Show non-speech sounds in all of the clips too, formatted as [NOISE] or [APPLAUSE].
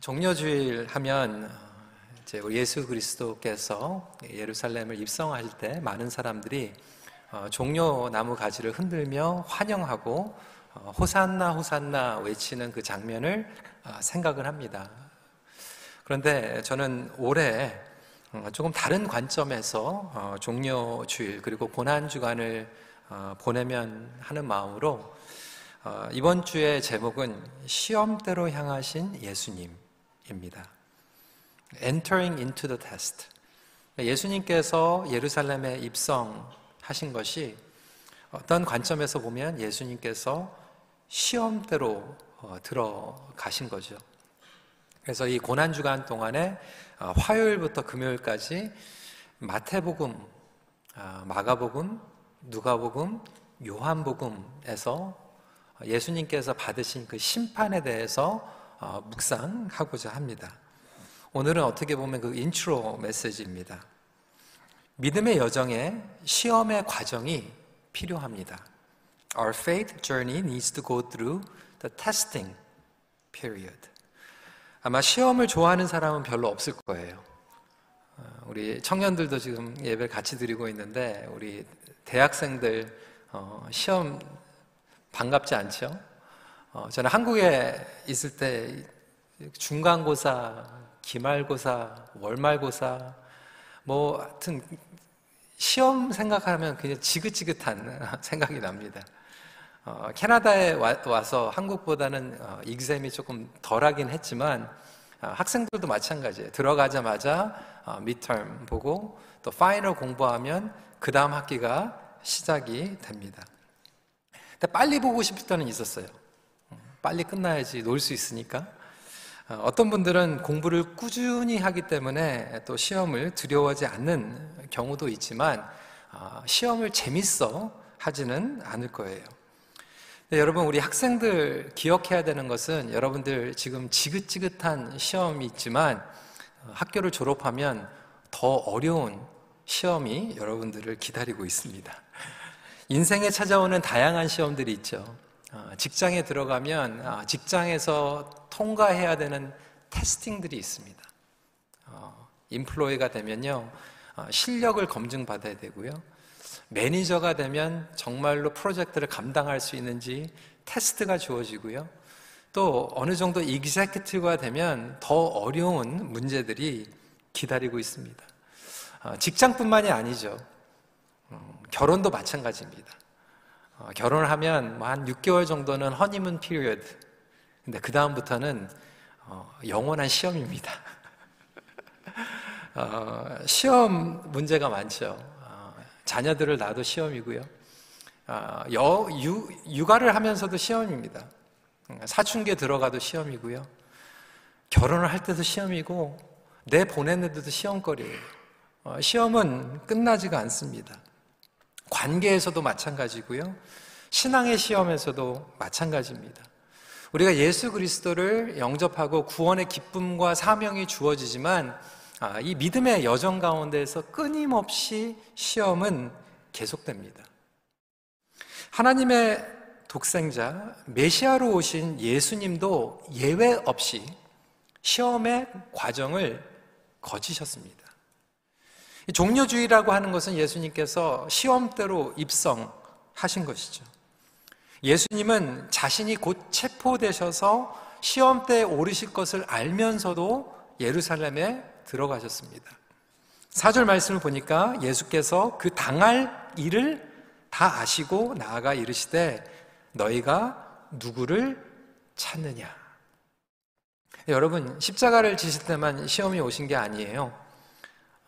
종려주일 하면 이제 예수 그리스도께서 예루살렘을 입성할 때 많은 사람들이 어, 종려 나무 가지를 흔들며 환영하고 어, 호산나 호산나 외치는 그 장면을 어, 생각을 합니다. 그런데 저는 올해 조금 다른 관점에서 종려 주일 그리고 고난 주간을 보내면 하는 마음으로 이번 주의 제목은 시험대로 향하신 예수님 입니다. Entering into the test. 예수님께서 예루살렘에 입성하신 것이 어떤 관점에서 보면 예수님께서 시험대로 어, 들어가신 거죠. 그래서 이 고난 주간 동안에 어, 화요일부터 금요일까지 마태복음, 아, 마가복음, 누가복음, 요한복음에서 예수님께서 받으신 그 심판에 대해서 어, 묵상하고자 합니다. 오늘은 어떻게 보면 그 인트로 메시지입니다. 믿음의 여정에 시험의 과정이 필요합니다. Our faith journey needs to go through the testing period. 아마 시험을 좋아하는 사람은 별로 없을 거예요. 어, 우리 청년들도 지금 예배를 같이 드리고 있는데 우리 대학생들 어, 시험 반갑지 않죠? 어, 저는 한국에 있을 때 중간고사 기말고사, 월말고사, 뭐 하여튼 시험 생각하면 그냥 지긋지긋한 [LAUGHS] 생각이 납니다. 어, 캐나다에 와, 서 한국보다는 어, 익셈이 조금 덜 하긴 했지만 어, 학생들도 마찬가지예요. 들어가자마자 어, 미터m 보고 또 파이널 공부하면 그 다음 학기가 시작이 됩니다. 근데 빨리 보고 싶을 때는 있었어요. 어, 빨리 끝나야지 놀 수 있으니까. 어, 어떤 분들은 공부를 꾸준히 하기 때문에 또 시험을 두려워하지 않는 경우도 있지만 어, 시험을 재밌어 하지는 않을 거예요. 여러분 우리 학생들 기억해야 되는 것은 여러분들 지금 지긋지긋한 시험이 있지만 어, 학교를 졸업하면 더 어려운 시험이 여러분들을 기다리고 있습니다. 인생에 찾아오는 다양한 시험들이 있죠. 직장에 들어가면 직장에서 통과해야 되는 테스팅들이 있습니다. 어, 인플로이가 되면요, 어, 실력을 검증받아야 되고요. 매니저가 되면 정말로 프로젝트를 감당할 수 있는지 테스트가 주어지고요. 또 어느 정도 executive가 되면 더 어려운 문제들이 기다리고 있습니다. 어, 직장뿐만이 아니죠. 어, 결혼도 마찬가지입니다. 어, 결혼을 하면 뭐 한 6개월 정도는 honeymoon period 근데 그 다음부터는 어, 영원한 시험입니다. [LAUGHS] 어, 시험 문제가 많죠. 어, 자녀들을 낳아도 시험이고요. 어, 여, 유, 육아를 하면서도 시험입니다. 사춘기에 들어가도 시험이고요. 결혼을 할 때도 시험이고 내 보냈는데도 시험거리예요. 어, 시험은 끝나지가 않습니다. 관계에서도 마찬가지고요. 신앙의 시험에서도 마찬가지입니다. 우리가 예수 그리스도를 영접하고 구원의 기쁨과 사명이 주어지지만 아, 이 믿음의 여정 가운데에서 끊임없이 시험은 계속됩니다. 하나님의 독생자 메시아로 오신 예수님도 예외 없이 시험의 과정을 거치셨습니다. 종료주의라고 하는 것은 예수님께서 시험대로 입성하신 것이죠. 예수님은 자신이 곧 체포되셔서 시험대에 오르실 것을 알면서도 예루살렘에 들어가셨습니다. 사절 말씀을 보니까 예수께서 그 당할 일을 다 아시고 나아가 이르시되 너희가 누구를 찾느냐. 여러분, 십자가를 지실 때만 시험이 오신 게 아니에요.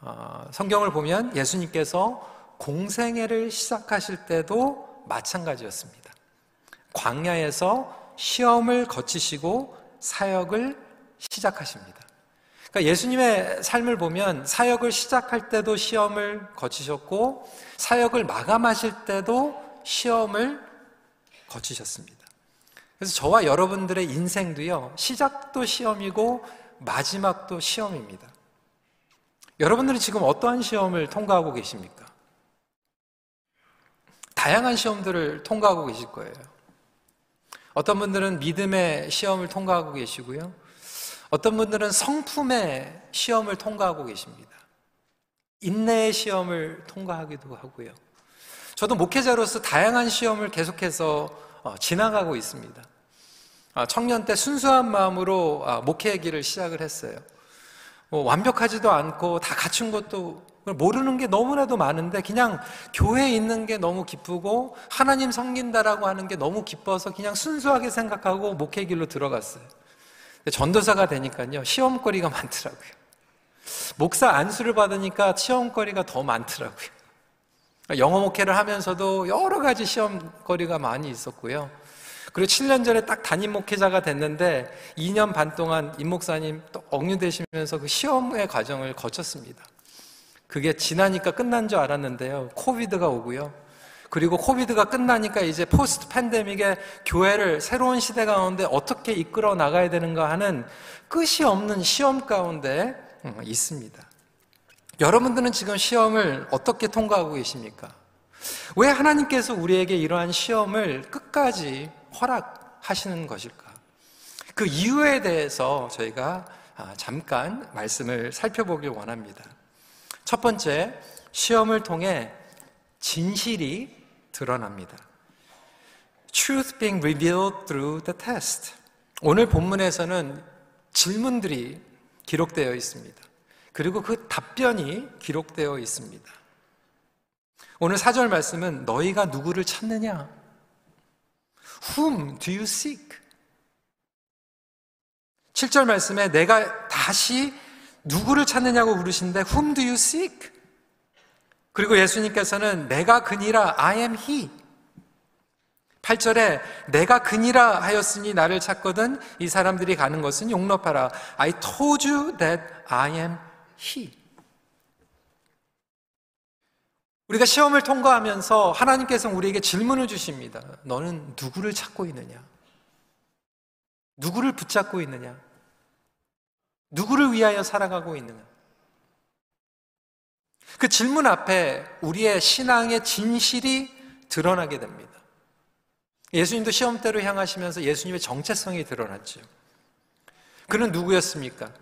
어, 성경을 보면 예수님께서 공생애를 시작하실 때도 마찬가지였습니다. 광야에서 시험을 거치시고 사역을 시작하십니다. 그러니까 예수님의 삶을 보면 사역을 시작할 때도 시험을 거치셨고 사역을 마감하실 때도 시험을 거치셨습니다. 그래서 저와 여러분들의 인생도요, 시작도 시험이고 마지막도 시험입니다. 여러분들은 지금 어떠한 시험을 통과하고 계십니까? 다양한 시험들을 통과하고 계실 거예요. 어떤 분들은 믿음의 시험을 통과하고 계시고요. 어떤 분들은 성품의 시험을 통과하고 계십니다. 인내의 시험을 통과하기도 하고요. 저도 목회자로서 다양한 시험을 계속해서 어, 지나가고 있습니다. 아, 청년 때 순수한 마음으로 아, 목회의 길을 시작을 했어요. 뭐 완벽하지도 않고 다 갖춘 것도 모르는 게 너무나도 많은데 그냥 교회에 있는 게 너무 기쁘고 하나님 섬긴다라고 하는 게 너무 기뻐서 그냥 순수하게 생각하고 목회 길로 들어갔어요. 전도사가 되니까요 시험거리가 [LAUGHS] 많더라고요. 목사 안수를 받으니까 시험거리가 더 많더라고요. 영어 목회를 하면서도 여러 가지 시험거리가 많이 있었고요. 그리고 7년 전에 딱 담임 목회자가 됐는데 2년 반 동안 임 목사님 또 억류되시면서 그 시험의 과정을 거쳤습니다. 그게 지나니까 끝난 줄 알았는데요. 코비드가 오고요. 그리고 코비드가 끝나니까 이제 포스트 팬데믹에 교회를 새로운 시대 가운데 어떻게 이끌어 나가야 되는가 하는 끝이 없는 시험 가운데 음, 있습니다. 여러분들은 지금 시험을 어떻게 통과하고 계십니까? 왜 하나님께서 우리에게 이러한 시험을 끝까지 허락하시는 것일까? 그 이유에 대해서 저희가 아, 잠깐 말씀을 살펴보길 원합니다. 첫 번째, 시험을 통해 진실이 드러납니다. Truth being revealed through the test. 오늘 본문에서는 질문들이 기록되어 있습니다. 그리고 그 답변이 기록되어 있습니다. 오늘 사절 말씀은 너희가 누구를 찾느냐? Whom do you seek? 7절 말씀에 내가 다시 누구를 찾느냐고 물으신데 Whom do you seek? 그리고 예수님께서는 내가 그니라 I am he. 8절에 내가 그니라 하였으니 나를 찾거든 이 사람들이 가는 것은 용납하라. I told you that I am he. 우리가 시험을 통과하면서 하나님께서 우리에게 질문을 주십니다. 너는 누구를 찾고 있느냐? 누구를 붙잡고 있느냐? 누구를 위하여 살아가고 있느냐? 그 질문 앞에 우리의 신앙의 진실이 드러나게 됩니다. 예수님도 시험대로 향하시면서 예수님의 정체성이 드러났죠. 그는 누구였습니까?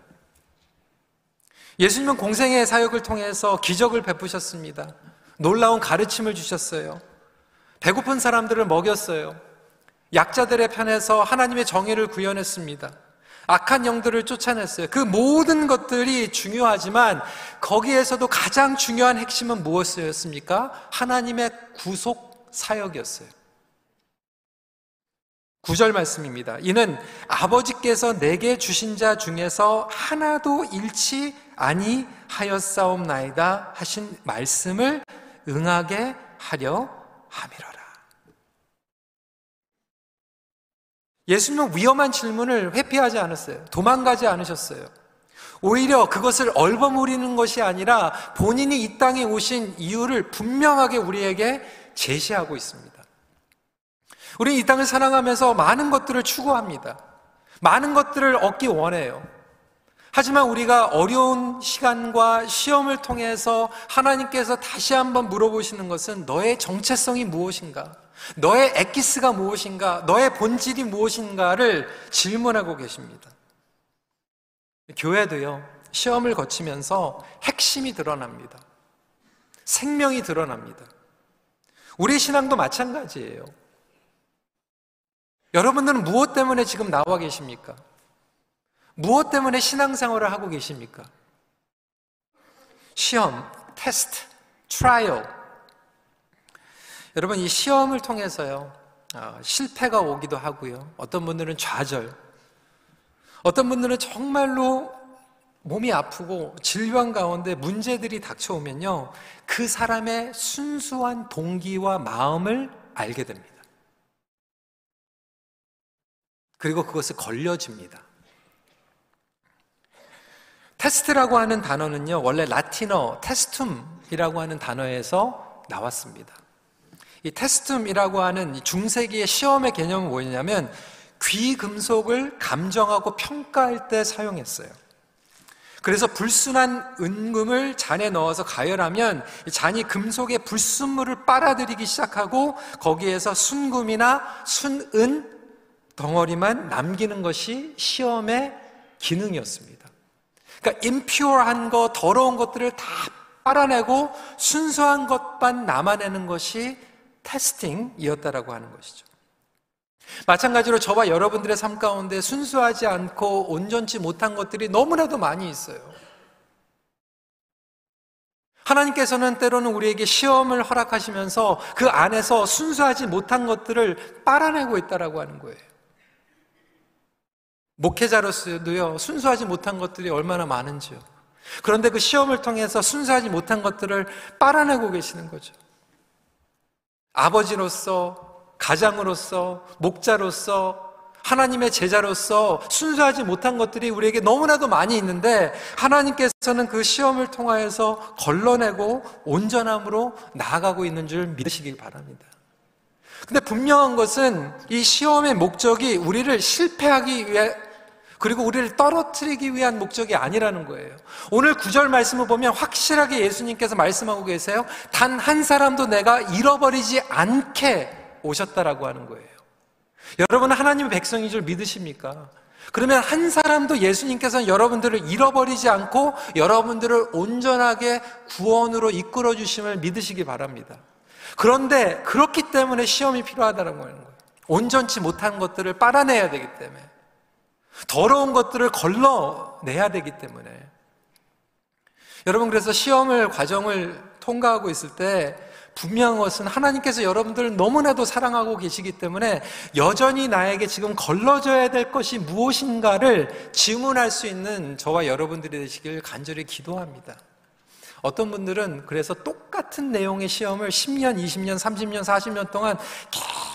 예수님은 공생의 사역을 통해서 기적을 베푸셨습니다. 놀라운 가르침을 주셨어요. 배고픈 사람들을 먹였어요. 약자들의 편에서 하나님의 정의를 구현했습니다. 악한 영들을 쫓아냈어요. 그 모든 것들이 중요하지만 거기에서도 가장 중요한 핵심은 무엇이었습니까? 하나님의 구속 사역이었어요. 구절 말씀입니다. 이는 아버지께서 내게 주신 자 중에서 하나도 잃지 아니하였사옵나이다 하신 말씀을 응하게 하려 함이라. 예수님은 위험한 질문을 회피하지 않았어요. 도망가지 않으셨어요. 오히려 그것을 얼버무리는 것이 아니라 본인이 이 땅에 오신 이유를 분명하게 우리에게 제시하고 있습니다. 우리 이 땅을 사랑하면서 많은 것들을 추구합니다. 많은 것들을 얻기 원해요. 하지만 우리가 어려운 시간과 시험을 통해서 하나님께서 다시 한번 물어보시는 것은 너의 정체성이 무엇인가? 너의 엑기스가 무엇인가? 너의 본질이 무엇인가를 질문하고 계십니다. 교회도요, 시험을 거치면서 핵심이 드러납니다. 생명이 드러납니다. 우리 신앙도 마찬가지예요. 여러분들은 무엇 때문에 지금 나와 계십니까? 무엇 때문에 신앙생활을 하고 계십니까? 시험, 테스트, trial, 여러분 이 시험을 통해서요 어, 실패가 오기도 하고요. 어떤 분들은 좌절, 어떤 분들은 정말로 몸이 아프고 질병 가운데 문제들이 닥쳐오면요 그 사람의 순수한 동기와 마음을 알게 됩니다. 그리고 그것을 걸려집니다. 테스트라고 하는 단어는요, 원래 라틴어 테스툼이라고 하는 단어에서 나왔습니다. 이 테스툼이라고 하는 중세기의 시험의 개념은 뭐냐면 귀 금속을 감정하고 평가할 때 사용했어요. 그래서 불순한 은금을 잔에 넣어서 가열하면 잔이 금속의 불순물을 빨아들이기 시작하고 거기에서 순금이나 순은 덩어리만 남기는 것이 시험의 기능이었습니다. 그러니까 임퓨어한 거, 더러운 것들을 다 빨아내고 순수한 것만 남아내는 것이 테스팅이었다라고 하는 것이죠. 마찬가지로 저와 여러분들의 삶 가운데 순수하지 않고 온전치 못한 것들이 너무나도 많이 있어요. 하나님께서는 때로는 우리에게 시험을 허락하시면서 그 안에서 순수하지 못한 것들을 빨아내고 있다라고 하는 거예요. 목회자로서도요, 순수하지 못한 것들이 얼마나 많은지요. 그런데 그 시험을 통해서 순수하지 못한 것들을 빨아내고 계시는 거죠. 아버지로서, 가장으로서, 목자로서, 하나님의 제자로서 순수하지 못한 것들이 우리에게 너무나도 많이 있는데 하나님께서는 그 시험을 통하여서 걸러내고 온전함으로 나아가고 있는 줄 믿으시길 바랍니다. 근데 분명한 것은 이 시험의 목적이 우리를 실패하기 위해 그리고 우리를 떨어뜨리기 위한 목적이 아니라는 거예요. 오늘 구절 말씀을 보면 확실하게 예수님께서 말씀하고 계세요. 단 한 사람도 내가 잃어버리지 않게 오셨다라고 하는 거예요. 여러분은 하나님의 백성인 줄 믿으십니까? 그러면 한 사람도 예수님께서는 여러분들을 잃어버리지 않고 여러분들을 온전하게 구원으로 이끌어 주심을 믿으시기 바랍니다. 그런데 그렇기 때문에 시험이 필요하다는 거예요. 온전치 못한 것들을 빨아내야 되기 때문에. 더러운 것들을 걸러내야 되기 때문에. 여러분, 그래서 시험을, 과정을 통과하고 있을 때 분명한 것은 하나님께서 여러분들을 너무나도 사랑하고 계시기 때문에 여전히 나에게 지금 걸러져야 될 것이 무엇인가를 질문할 수 있는 저와 여러분들이 되시길 간절히 기도합니다. 어떤 분들은 그래서 똑같은 내용의 시험을 10년, 20년, 30년, 40년 동안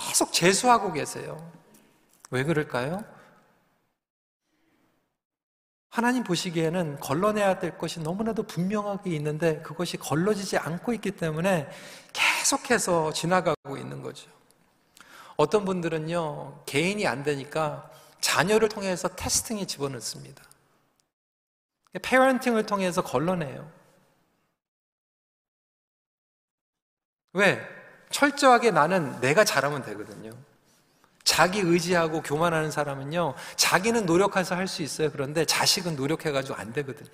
계속 재수하고 계세요. 왜 그럴까요? 하나님 보시기에는 걸러내야 될 것이 너무나도 분명하게 있는데 그것이 걸러지지 않고 있기 때문에 계속해서 지나가고 있는 거죠. 어떤 분들은요, 개인이 안 되니까 자녀를 통해서 테스팅에 집어넣습니다. 페어런팅을 통해서 걸러내요. 왜? 철저하게 나는 내가 잘하면 되거든요. 자기 의지하고 교만하는 사람은요, 자기는 노력해서 할 수 있어요. 그런데 자식은 노력해가지고 안 되거든요.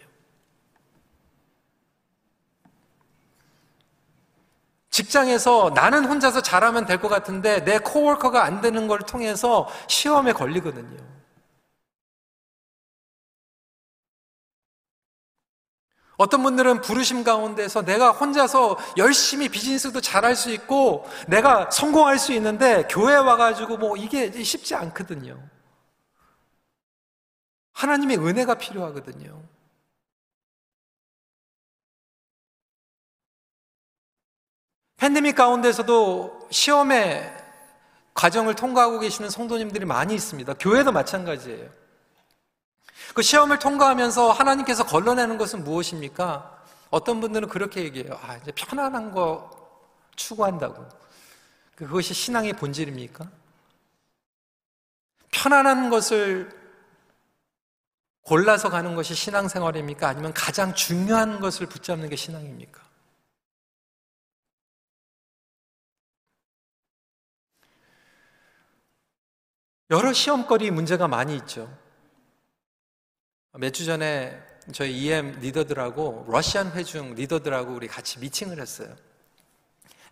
직장에서 나는 혼자서 잘하면 될 것 같은데 내 코워커가 안 되는 걸 통해서 시험에 걸리거든요. 어떤 분들은 부르심 가운데서 내가 혼자서 열심히 비즈니스도 잘할 수 있고 내가 성공할 수 있는데 교회 와가지고 뭐 이게 쉽지 않거든요. 하나님의 은혜가 필요하거든요. 팬데믹 가운데서도 시험의 과정을 통과하고 계시는 성도님들이 많이 있습니다. 교회도 마찬가지예요. 그 시험을 통과하면서 하나님께서 걸러내는 것은 무엇입니까? 어떤 분들은 그렇게 얘기해요. 아, 이제 편안한 거 추구한다고. 그것이 신앙의 본질입니까? 편안한 것을 골라서 가는 것이 신앙생활입니까? 아니면 가장 중요한 것을 붙잡는 게 신앙입니까? 여러 시험거리 문제가 많이 있죠. 몇 주 전에 저희 EM 리더들하고 Russian 회중 리더들하고 우리 같이 미팅을 했어요.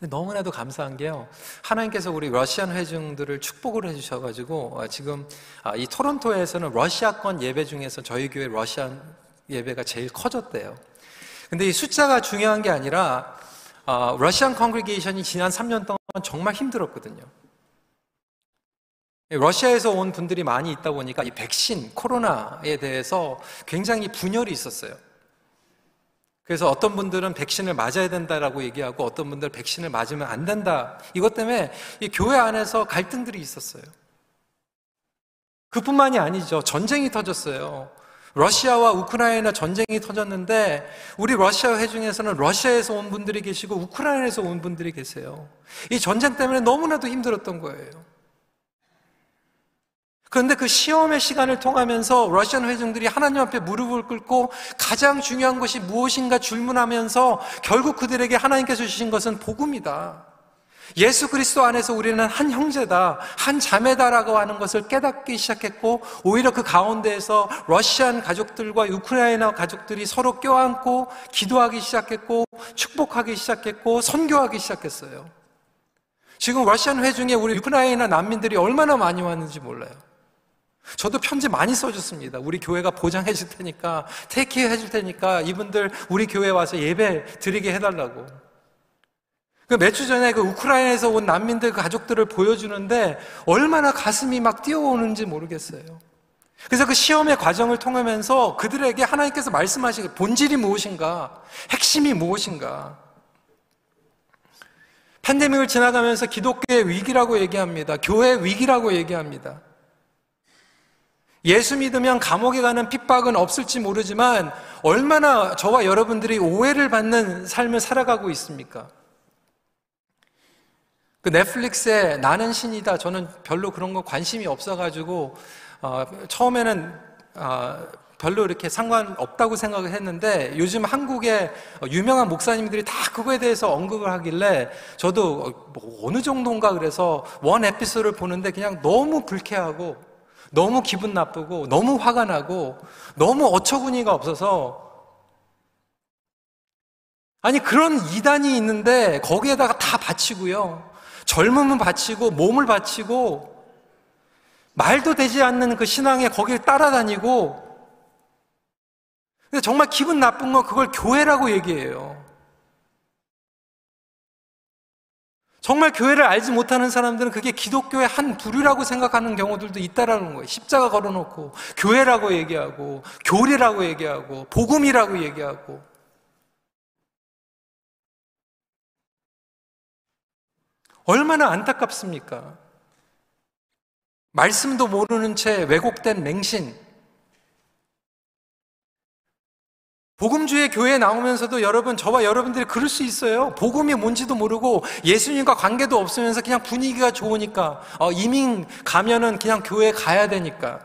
너무나도 감사한 게요. 하나님께서 우리 Russian 회중들을 축복을 해주셔가지고 어, 지금 아, 이 토론토에서는 러시아권 예배 중에서 저희 교회 Russian 예배가 제일 커졌대요. 근데 이 숫자가 중요한 게 아니라 어, Russian congregation이 지난 3년 동안 정말 힘들었거든요. 러시아에서 온 분들이 많이 있다 보니까 이 백신, 코로나에 대해서 굉장히 분열이 있었어요. 그래서 어떤 분들은 백신을 맞아야 된다라고 얘기하고 어떤 분들 백신을 맞으면 안 된다. 이것 때문에 이 교회 안에서 갈등들이 있었어요. 그뿐만이 아니죠. 전쟁이 터졌어요. 러시아와 우크라이나 전쟁이 터졌는데 우리 러시아 회 중에서는 러시아에서 온 분들이 계시고 우크라이나에서 온 분들이 계세요. 이 전쟁 때문에 너무나도 힘들었던 거예요. 그런데 그 시험의 시간을 통하면서 러시안 회중들이 하나님 앞에 무릎을 꿇고 가장 중요한 것이 무엇인가 질문하면서 결국 그들에게 하나님께서 주신 것은 복음이다. 예수 그리스도 안에서 우리는 한 형제다, 한 자매다라고 하는 것을 깨닫기 시작했고, 오히려 그 가운데에서 러시안 가족들과 우크라이나 가족들이 서로 껴안고 기도하기 시작했고, 축복하기 시작했고, 선교하기 시작했어요. 지금 러시안 회중에 우리 우크라이나 난민들이 얼마나 많이 왔는지 몰라요. 저도 편지 많이 써줬습니다. 우리 교회가 보장해 줄 테니까, 테이크 해 줄 테니까 이분들 우리 교회 와서 예배 드리게 해달라고. 그 몇 주 전에 그 우크라이나에서 온 난민들 그 가족들을 보여주는데 얼마나 가슴이 막 뛰어오는지 모르겠어요. 그래서 그 시험의 과정을 통하면서 그들에게 하나님께서 말씀하신 본질이 무엇인가, 핵심이 무엇인가, 팬데믹을 지나가면서 기독교의 위기라고 얘기합니다. 교회의 위기라고 얘기합니다. 예수 믿으면 감옥에 가는 핍박은 없을지 모르지만 얼마나 저와 여러분들이 오해를 받는 삶을 살아가고 있습니까? 그 넷플릭스에 나는 신이다. 저는 별로 그런 거 관심이 없어가지고 어, 처음에는 어, 별로 이렇게 상관없다고 생각을 했는데 요즘 한국의 유명한 목사님들이 다 그거에 대해서 언급을 하길래 저도 뭐 어느 정도인가 그래서 원 에피소드를 보는데 그냥 너무 불쾌하고 너무 기분 나쁘고 너무 화가 나고 너무 어처구니가 없어서. 아니 그런 이단이 있는데 거기에다가 다 바치고요. 젊음은 바치고 몸을 바치고 말도 되지 않는 그 신앙에 거기를 따라다니고. 근데 정말 기분 나쁜 건 그걸 교회라고 얘기해요. 정말 교회를 알지 못하는 사람들은 그게 기독교의 한 부류라고 생각하는 경우들도 있다라는 거예요. 십자가 걸어놓고 교회라고 얘기하고 교리라고 얘기하고 복음이라고 얘기하고 얼마나 안타깝습니까? 말씀도 모르는 채 왜곡된 맹신 복음주의 교회에 나오면서도 여러분, 저와 여러분들이 그럴 수 있어요. 복음이 뭔지도 모르고 예수님과 관계도 없으면서 그냥 분위기가 좋으니까, 어, 이민 가면은 그냥 교회 가야 되니까.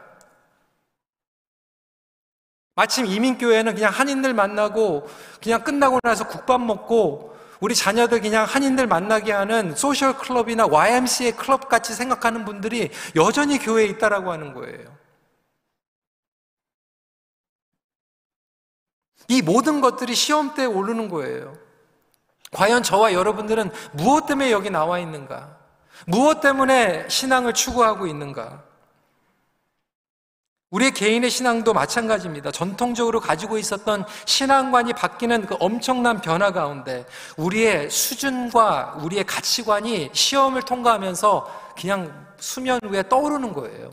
마침 이민교회는 그냥 한인들 만나고, 그냥 끝나고 나서 국밥 먹고, 우리 자녀들 그냥 한인들 만나게 하는 소셜 클럽이나 YMCA 클럽 같이 생각하는 분들이 여전히 교회에 있다라고 하는 거예요. 이 모든 것들이 시험대에 오르는 거예요. 과연 저와 여러분들은 무엇 때문에 여기 나와 있는가? 무엇 때문에 신앙을 추구하고 있는가? 우리의 개인의 신앙도 마찬가지입니다. 전통적으로 가지고 있었던 신앙관이 바뀌는 그 엄청난 변화 가운데 우리의 수준과 우리의 가치관이 시험을 통과하면서 그냥 수면 위에 떠오르는 거예요.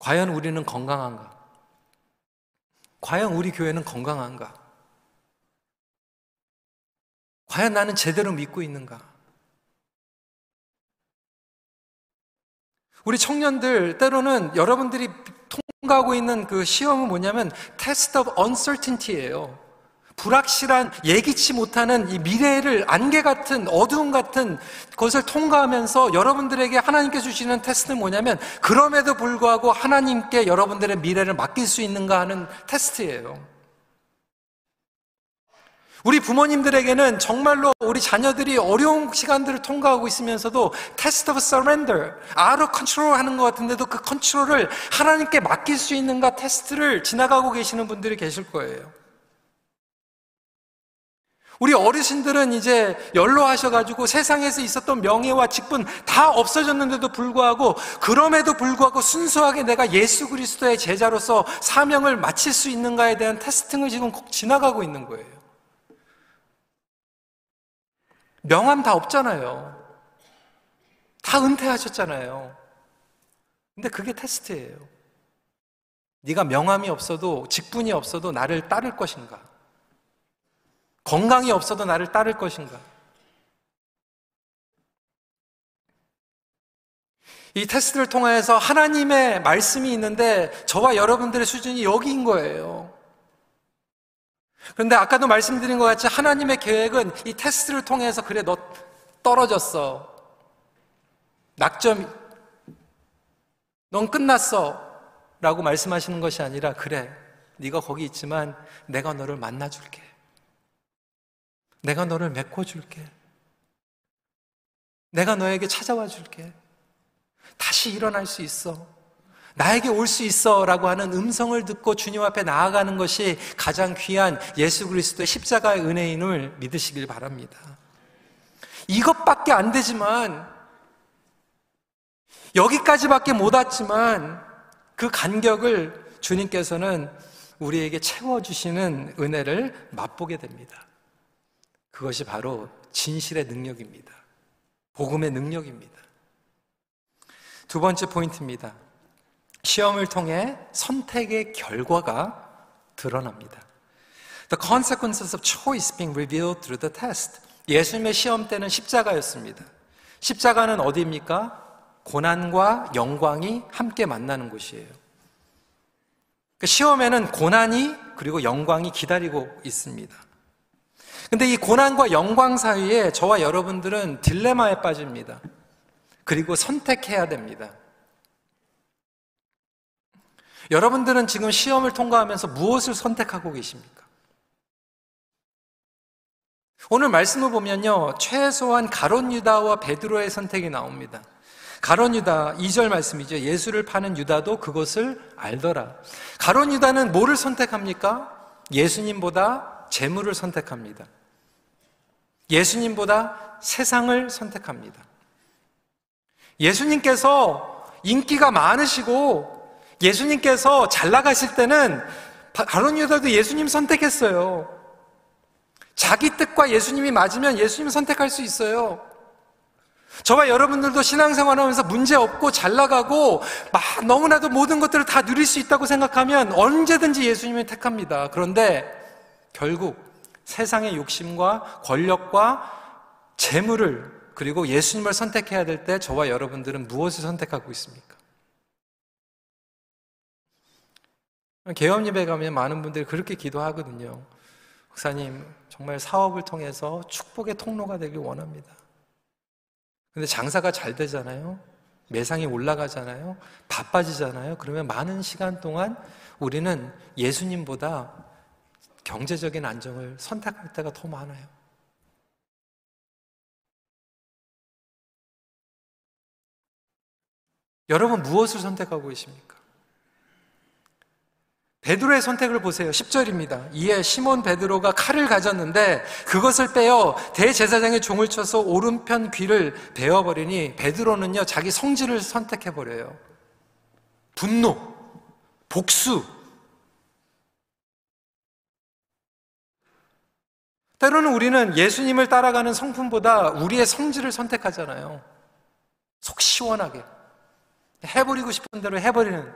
과연 우리는 건강한가? 과연 우리 교회는 건강한가? 과연 나는 제대로 믿고 있는가? 우리 청년들 때로는 여러분들이 통과하고 있는 그 시험은 뭐냐면 test of uncertainty예요. 불확실한 예기치 못하는 이 미래를 안개 같은 어두움 같은 것을 통과하면서 여러분들에게 하나님께 주시는 테스트는 뭐냐면 그럼에도 불구하고 하나님께 여러분들의 미래를 맡길 수 있는가 하는 테스트예요. 우리 부모님들에게는 정말로 우리 자녀들이 어려운 시간들을 통과하고 있으면서도 test of surrender, 아로 컨트롤 하는 것 같은데도 그 컨트롤을 하나님께 맡길 수 있는가 테스트를 지나가고 계시는 분들이 계실 거예요. 우리 어르신들은 이제 연로하셔가지고 세상에서 있었던 명예와 직분 다 없어졌는데도 불구하고 그럼에도 불구하고 순수하게 내가 예수 그리스도의 제자로서 사명을 마칠 수 있는가에 대한 testing을 지금 지나가고 있는 거예요. 명함 다 없잖아요. 다 은퇴하셨잖아요. 근데 그게 테스트예요. 네가 명함이 없어도 직분이 없어도 나를 따를 것인가? 건강이 없어도 나를 따를 것인가? 이 테스트를 통해서 하나님의 말씀이 있는데 저와 여러분들의 수준이 여기인 거예요. 그런데 아까도 말씀드린 것 같이 하나님의 계획은 이 테스트를 통해서 그래 너 떨어졌어. 낙점 넌 끝났어. 라고 말씀하시는 것이 아니라 그래. 네가 거기 있지만 내가 너를 만나 줄게. 내가 너를 메꿔줄게. 내가 너에게 찾아와 줄게. 다시 일어날 수 있어. 나에게 올 수 있어. 라고 하는 음성을 듣고 주님 앞에 나아가는 것이 가장 귀한 예수 그리스도의 십자가의 은혜인을 믿으시길 바랍니다. 이것밖에 안 되지만, 여기까지밖에 못 왔지만, 그 간격을 주님께서는 우리에게 채워주시는 은혜를 맛보게 됩니다. 그것이 바로 진실의 능력입니다. 복음의 능력입니다. 두 번째 포인트입니다. 시험을 통해 선택의 결과가 드러납니다. The consequences of choice being revealed through the test. 예수님의 시험 때는 십자가였습니다. 십자가는 어디입니까? 고난과 영광이 함께 만나는 곳이에요. 그 시험에는 고난이 그리고 영광이 기다리고 있습니다. 근데 이 고난과 영광 사이에 저와 여러분들은 딜레마에 빠집니다. 그리고 선택해야 됩니다. 여러분들은 지금 시험을 통과하면서 무엇을 선택하고 계십니까? 오늘 말씀을 보면요. 최소한 가론 유다와 베드로의 선택이 나옵니다. 가론 유다 2절 말씀이죠. 예수를 파는 유다도 그것을 알더라. 가론 유다는 뭐를 선택합니까? 예수님보다 재물을 선택합니다. 예수님보다 세상을 선택합니다. 예수님께서 인기가 많으시고 예수님께서 잘 나가실 때는 가론 유다도 예수님 선택했어요. 자기 뜻과 예수님이 맞으면 예수님 선택할 수 있어요. 저와 여러분들도 신앙생활 하면서 문제 없고 잘 나가고 막 너무나도 모든 것들을 다 누릴 수 있다고 생각하면 언제든지 예수님을 택합니다. 그런데 결국 세상의 욕심과 권력과 재물을 그리고 예수님을 선택해야 될 때 저와 여러분들은 무엇을 선택하고 있습니까? 개업 예배 가면 많은 분들이 그렇게 기도하거든요. 목사님, 정말 사업을 통해서 축복의 통로가 되길 원합니다. 근데 장사가 잘 되잖아요. 매상이 올라가잖아요. 바빠지잖아요. 그러면 많은 시간 동안 우리는 예수님보다 경제적인 안정을 선택할 때가 더 많아요. 여러분 무엇을 선택하고 계십니까? 베드로의 선택을 보세요. 10절입니다. 이에 시몬 베드로가 칼을 가졌는데 그것을 빼어 대제사장의 종을 쳐서 오른편 귀를 베어 버리니 베드로는요 자기 성질을 선택해 버려요. 분노, 복수. 때로는 우리는 예수님을 따라가는 성품보다 우리의 성질을 선택하잖아요. 속 시원하게. 해버리고 싶은 대로 해버리는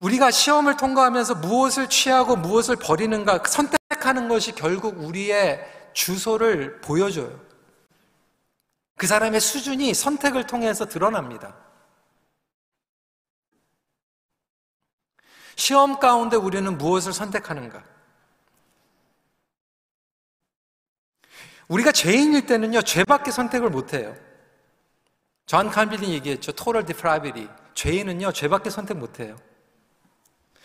우리가 시험을 통과하면서 무엇을 취하고 무엇을 버리는가 선택하는 것이 결국 우리의 주소를 보여줘요. 그 사람의 수준이 선택을 통해서 드러납니다. 시험 가운데 우리는 무엇을 선택하는가? 우리가 죄인일 때는요, 죄밖에 선택을 못 해요. 존 칼빈이 얘기했죠. Total depravity. 죄인은요, 죄밖에 선택 못 해요.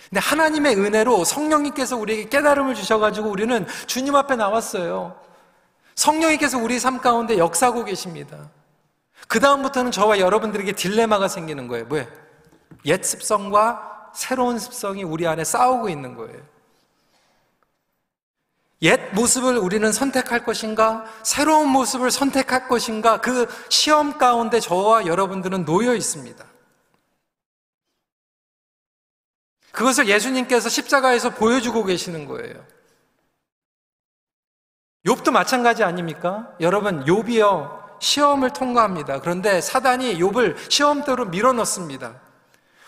근데 하나님의 은혜로 성령님께서 우리에게 깨달음을 주셔가지고 우리는 주님 앞에 나왔어요. 성령님께서 우리 삶 가운데 역사하고 계십니다. 그다음부터는 저와 여러분들에게 딜레마가 생기는 거예요. 왜? 옛 습성과 새로운 습성이 우리 안에 싸우고 있는 거예요. 옛 모습을 우리는 선택할 것인가? 새로운 모습을 선택할 것인가? 그 시험 가운데 저와 여러분들은 놓여 있습니다. 그것을 예수님께서 십자가에서 보여주고 계시는 거예요. 욥도 마찬가지 아닙니까? 여러분, 욥이요. 시험을 통과합니다. 그런데 사단이 욥을 시험대로 밀어넣습니다.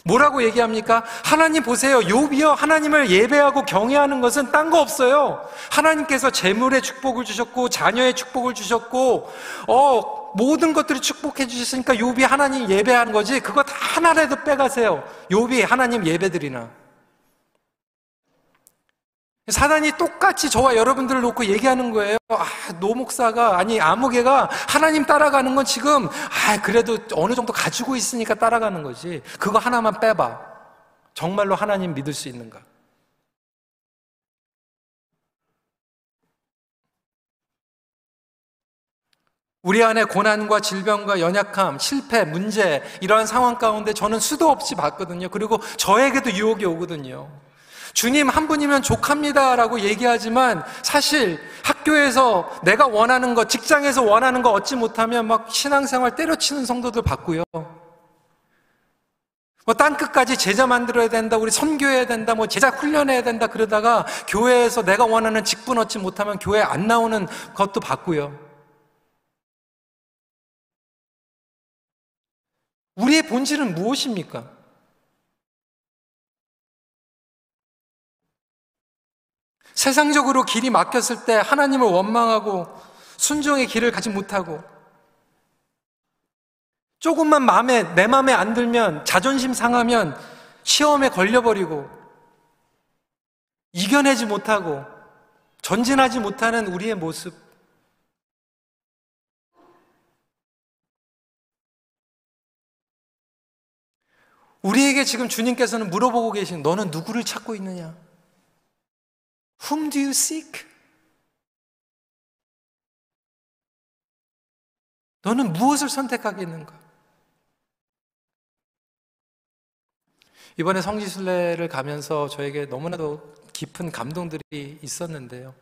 뭐라고 얘기합니까? 하나님 보세요. 욥이요. 하나님을 예배하고 경외하는 것은 딴 거 없어요. 하나님께서 재물의 축복을 주셨고 자녀의 축복을 주셨고 어 모든 것들을 축복해 주셨으니까 욥이 하나님 예배하는 거지. 그거 다 하나라도 빼가세요. 욥이 하나님 예배드리나. 사단이 똑같이 저와 여러분들을 놓고 얘기하는 거예요. 아, 노 목사가, 아니, 아무개가 하나님 따라가는 건 지금, 아, 그래도 어느 정도 가지고 있으니까 따라가는 거지. 그거 하나만 빼봐. 정말로 하나님 믿을 수 있는가? 우리 안에 고난과 질병과 연약함, 실패, 문제, 이러한 상황 가운데 저는 수도 없이 봤거든요. 그리고 저에게도 유혹이 오거든요. 주님 한 분이면 족합니다. 라고 얘기하지만 사실 학교에서 내가 원하는 것, 직장에서 원하는 거 얻지 못하면 막 신앙생활 때려치는 성도들 봤고요. 뭐 땅끝까지 제자 만들어야 된다, 우리 선교해야 된다, 뭐 제자 훈련해야 된다 그러다가 교회에서 내가 원하는 직분 얻지 못하면 교회 안 나오는 것도 봤고요. 우리의 본질은 무엇입니까? 세상적으로 길이 막혔을 때 하나님을 원망하고 순종의 길을 가지 못하고 조금만 마음에 내 마음에 안 들면 자존심 상하면 시험에 걸려버리고 이겨내지 못하고 전진하지 못하는 우리의 모습 우리에게 지금 주님께서는 물어보고 계신 너는 누구를 찾고 있느냐? Whom do you seek? 너는 무엇을 선택하겠는가? 이번에 성지순례를 가면서 저에게 너무나도 깊은 감동들이 있었는데요.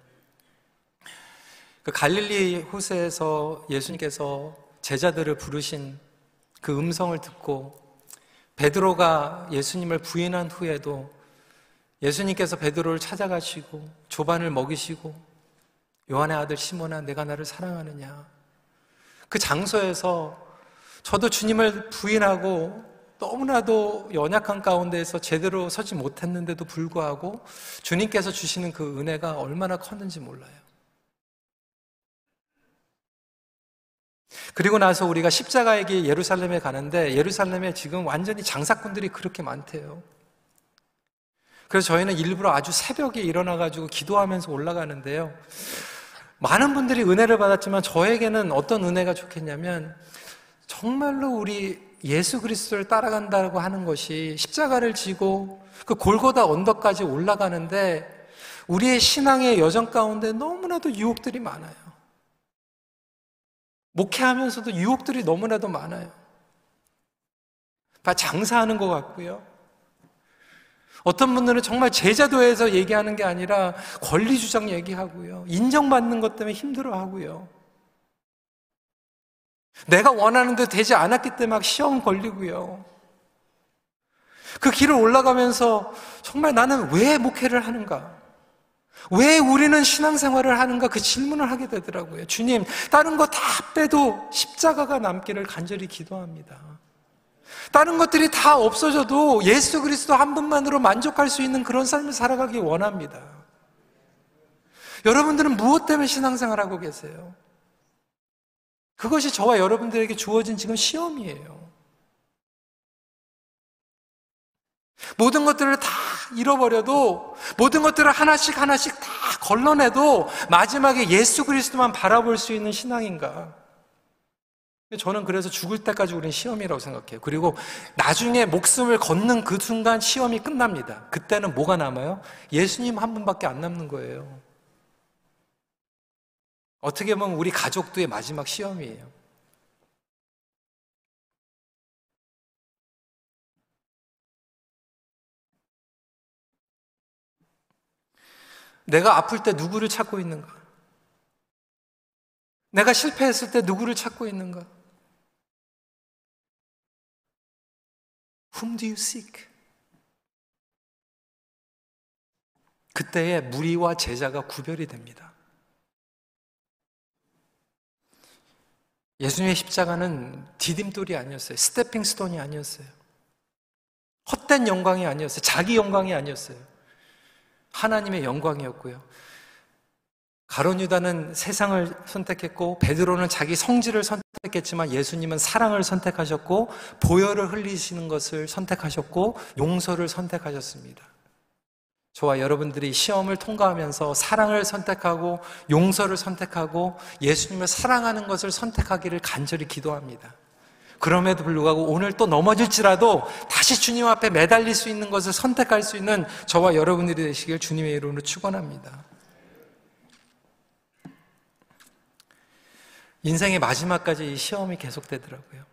그 갈릴리 호세에서 예수님께서 제자들을 부르신 그 음성을 듣고 베드로가 예수님을 부인한 후에도 예수님께서 베드로를 찾아가시고 조반을 먹이시고 요한의 아들 시몬아 내가 나를 사랑하느냐 그 장소에서 저도 주님을 부인하고 너무나도 연약한 가운데에서 제대로 서지 못했는데도 불구하고 주님께서 주시는 그 은혜가 얼마나 컸는지 몰라요. 그리고 나서 우리가 십자가에게 예루살렘에 가는데 예루살렘에 지금 완전히 장사꾼들이 그렇게 많대요. 그래서 저희는 일부러 아주 새벽에 일어나가지고 기도하면서 올라가는데요. 많은 분들이 은혜를 받았지만 저에게는 어떤 은혜가 좋겠냐면 정말로 우리 예수 그리스도를 따라간다고 하는 것이 십자가를 지고 그 골고다 언덕까지 올라가는데 우리의 신앙의 여정 가운데 너무나도 유혹들이 많아요. 목회하면서도 유혹들이 너무나도 많아요. 다 장사하는 것 같고요. 어떤 분들은 정말 제자도에서 얘기하는 게 아니라 권리 주장 얘기하고요. 인정받는 것 때문에 힘들어 하고요. 내가 원하는 데 되지 않았기 때문에 막 시험 걸리고요. 그 길을 올라가면서 정말 나는 왜 목회를 하는가? 왜 우리는 신앙생활을 하는가 그 질문을 하게 되더라고요. 주님, 다른 거 다 빼도 십자가가 남기를 간절히 기도합니다. 다른 것들이 다 없어져도 예수 그리스도 한 분만으로 만족할 수 있는 그런 삶을 살아가기 원합니다. 여러분들은 무엇 때문에 신앙생활 하고 계세요? 그것이 저와 여러분들에게 주어진 지금 시험이에요. 모든 것들을 다 잃어버려도 모든 것들을 하나씩 하나씩 다 걸러내도 마지막에 예수 그리스도만 바라볼 수 있는 신앙인가? 저는 그래서 죽을 때까지 우리는 시험이라고 생각해요. 그리고 나중에 목숨을 걷는 그 순간 시험이 끝납니다. 그때는 뭐가 남아요? 예수님 한 분밖에 안 남는 거예요. 어떻게 보면 우리 가족도의 마지막 시험이에요. 내가 아플 때 누구를 찾고 있는가? 내가 실패했을 때 누구를 찾고 있는가? Whom do you seek? 그때의 무리와 제자가 구별이 됩니다. 예수님의 십자가는 디딤돌이 아니었어요. 스태핑 스톤이 아니었어요. 헛된 영광이 아니었어요. 자기 영광이 아니었어요. 하나님의 영광이었고요. 가론 유다는 세상을 선택했고 베드로는 자기 성질을 선택했지만 예수님은 사랑을 선택하셨고 보혈을 흘리시는 것을 선택하셨고 용서를 선택하셨습니다. 저와 여러분들이 시험을 통과하면서 사랑을 선택하고 용서를 선택하고 예수님을 사랑하는 것을 선택하기를 간절히 기도합니다. 그럼에도 불구하고 오늘 또 넘어질지라도 다시 주님 앞에 매달릴 수 있는 것을 선택할 수 있는 저와 여러분들이 되시길 주님의 이름으로 축원합니다. 인생의 마지막까지 이 시험이 계속되더라고요.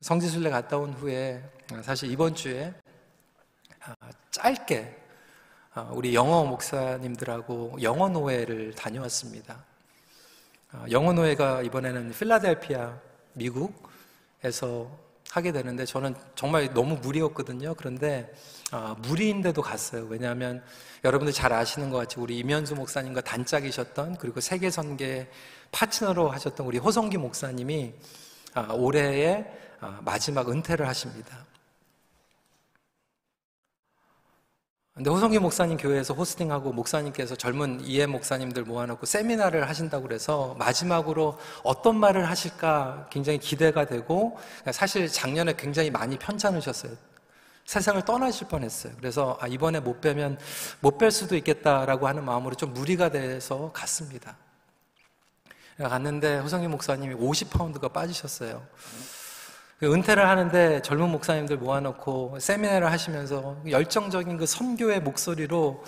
성지순례 갔다 온 후에 사실 이번 주에 아, 짧게 아, 우리 영어 목사님들하고 영어 노회를 다녀왔습니다. 아, 영어 노회가 이번에는 필라델피아, 미국에서 하게 되는데 저는 정말 너무 무리였거든요. 그런데 아, 무리인데도 갔어요. 왜냐하면 여러분들 잘 아시는 것 같이 우리 이면수 목사님과 단짝이셨던 그리고 세계 선계 파트너로 하셨던 우리 호성기 목사님이 올해의 마지막 은퇴를 하십니다. 근데 호성기 목사님 교회에서 호스팅하고 목사님께서 젊은 이해 목사님들 모아놓고 세미나를 하신다고 그래서 마지막으로 어떤 말을 하실까 굉장히 기대가 되고 사실 작년에 굉장히 많이 편찮으셨어요. 세상을 떠나실 뻔했어요. 그래서 아, 이번에 못 뵈면 못뵐 수도 있겠다라고 하는 마음으로 좀 무리가 돼서 갔습니다. 갔는데 호성기 목사님이 50파운드가 빠지셨어요. 그 은퇴를 하는데 젊은 목사님들 모아놓고 세미나를 하시면서 열정적인 그 선교의 목소리로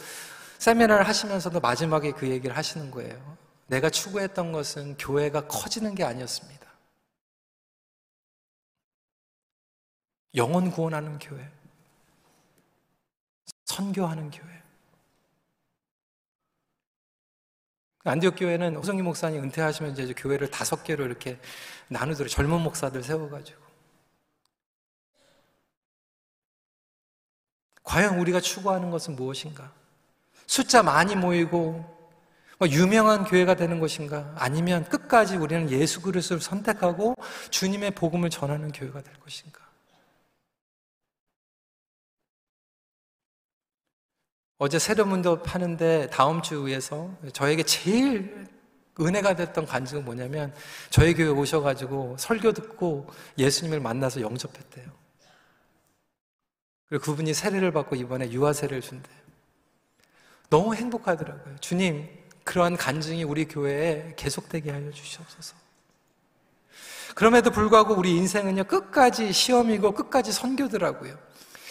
세미나를 하시면서도 마지막에 그 얘기를 하시는 거예요. 내가 추구했던 것은 교회가 커지는 게 아니었습니다. 영혼 구원하는 교회. 선교하는 교회. 안디옥 교회는 호성기 목사님 은퇴하시면 이제 교회를 다섯 개로 이렇게 나누더라고요. 젊은 목사들 세워가지고. 과연 우리가 추구하는 것은 무엇인가? 숫자 많이 모이고 뭐 유명한 교회가 되는 것인가? 아니면 끝까지 우리는 예수 그리스도를 선택하고 주님의 복음을 전하는 교회가 될 것인가? 어제 세례문도 파는데 다음 주에서 저에게 제일 은혜가 됐던 간증은 뭐냐면 저희 교회 오셔가지고 설교 듣고 예수님을 만나서 영접했대요. 그리고 그분이 세례를 받고 이번에 유아 세례를 준대요. 너무 행복하더라고요. 주님, 그러한 간증이 우리 교회에 계속되게 하여 주시옵소서. 그럼에도 불구하고 우리 인생은요, 끝까지 시험이고 끝까지 선교더라고요.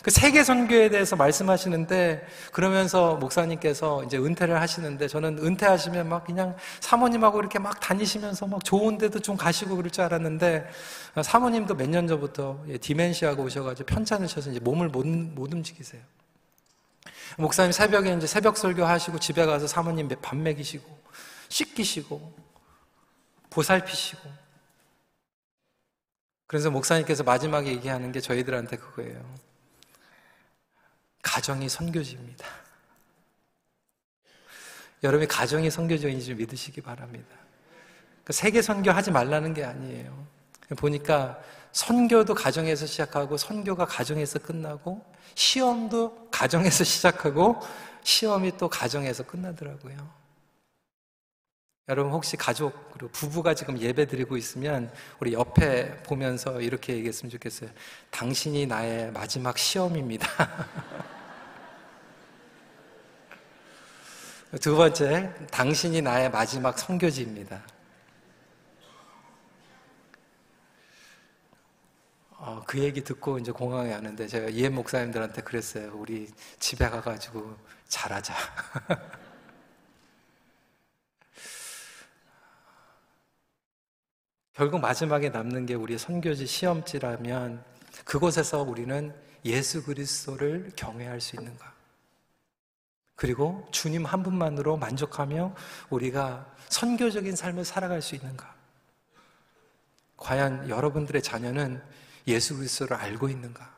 그 세계 선교에 대해서 말씀하시는데 그러면서 목사님께서 이제 은퇴를 하시는데 저는 은퇴하시면 막 그냥 사모님하고 이렇게 막 다니시면서 막 좋은 데도 좀 가시고 그럴 줄 알았는데 사모님도 몇 년 전부터 디멘시아가 오셔가지고 편찮으셔서 이제 몸을 못, 못 움직이세요. 목사님 새벽에 이제 새벽 설교 하시고 집에 가서 사모님 밥 먹이시고 씻기시고 보살피시고 그래서 목사님께서 마지막에 얘기하는 게 저희들한테 그거예요. 가정이 선교지입니다. 여러분이 가정이 선교지인지 믿으시기 바랍니다. 그 세계 선교하지 말라는 게 아니에요. 보니까 선교도 가정에서 시작하고 선교가 가정에서 끝나고 시험도 가정에서 [LAUGHS] 시작하고 시험이 또 가정에서 끝나더라고요. 여러분 혹시 가족 그리고 부부가 지금 예배 드리고 있으면 우리 옆에 보면서 이렇게 얘기했으면 좋겠어요. 당신이 나의 마지막 시험입니다. [LAUGHS] 두 번째, 당신이 나의 마지막 선교지입니다. 어, 그 얘기 듣고 이제 공항에 가는데 제가 이해 목사님들한테 그랬어요. 우리 집에 가가지고 잘하자. [LAUGHS] 결국 마지막에 남는 게 우리 선교지 시험지라면 그곳에서 우리는 예수 그리스도를 경외할 수 있는가? 그리고 주님 한 분만으로 만족하며 우리가 선교적인 삶을 살아갈 수 있는가? 과연 여러분들의 자녀는 예수 그리스도를 알고 있는가?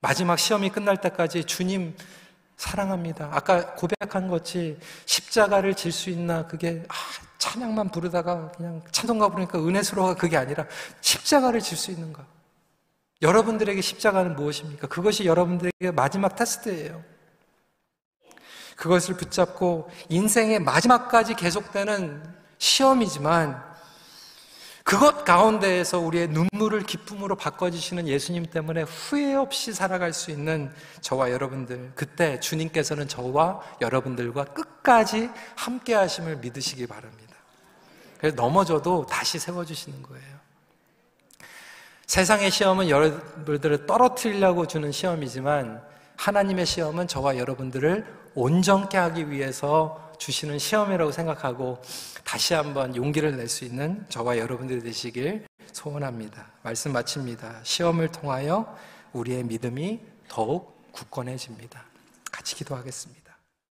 마지막 시험이 끝날 때까지 주님 사랑합니다. 아까 고백한 것이 십자가를 질 수 있나 그게 아, 찬양만 부르다가 그냥 찬송가 부르니까 은혜스러워 그게 아니라 십자가를 질 수 있는가? 여러분들에게 십자가는 무엇입니까? 그것이 여러분들에게 마지막 테스트예요. 그것을 붙잡고 인생의 마지막까지 계속되는 시험이지만 그것 가운데에서 우리의 눈물을 기쁨으로 바꿔주시는 예수님 때문에 후회 없이 살아갈 수 있는 저와 여러분들, 그때 주님께서는 저와 여러분들과 끝까지 함께 하심을 믿으시기 바랍니다. 그래서 넘어져도 다시 세워주시는 거예요. 세상의 시험은 여러분들을 떨어뜨리려고 주는 시험이지만 하나님의 시험은 저와 여러분들을 온전케 하기 위해서 주시는 시험이라고 생각하고 다시 한번 용기를 낼 수 있는 저와 여러분들이 되시길 소원합니다. 말씀 마칩니다. 시험을 통하여 우리의 믿음이 더욱 굳건해집니다. 같이 기도하겠습니다.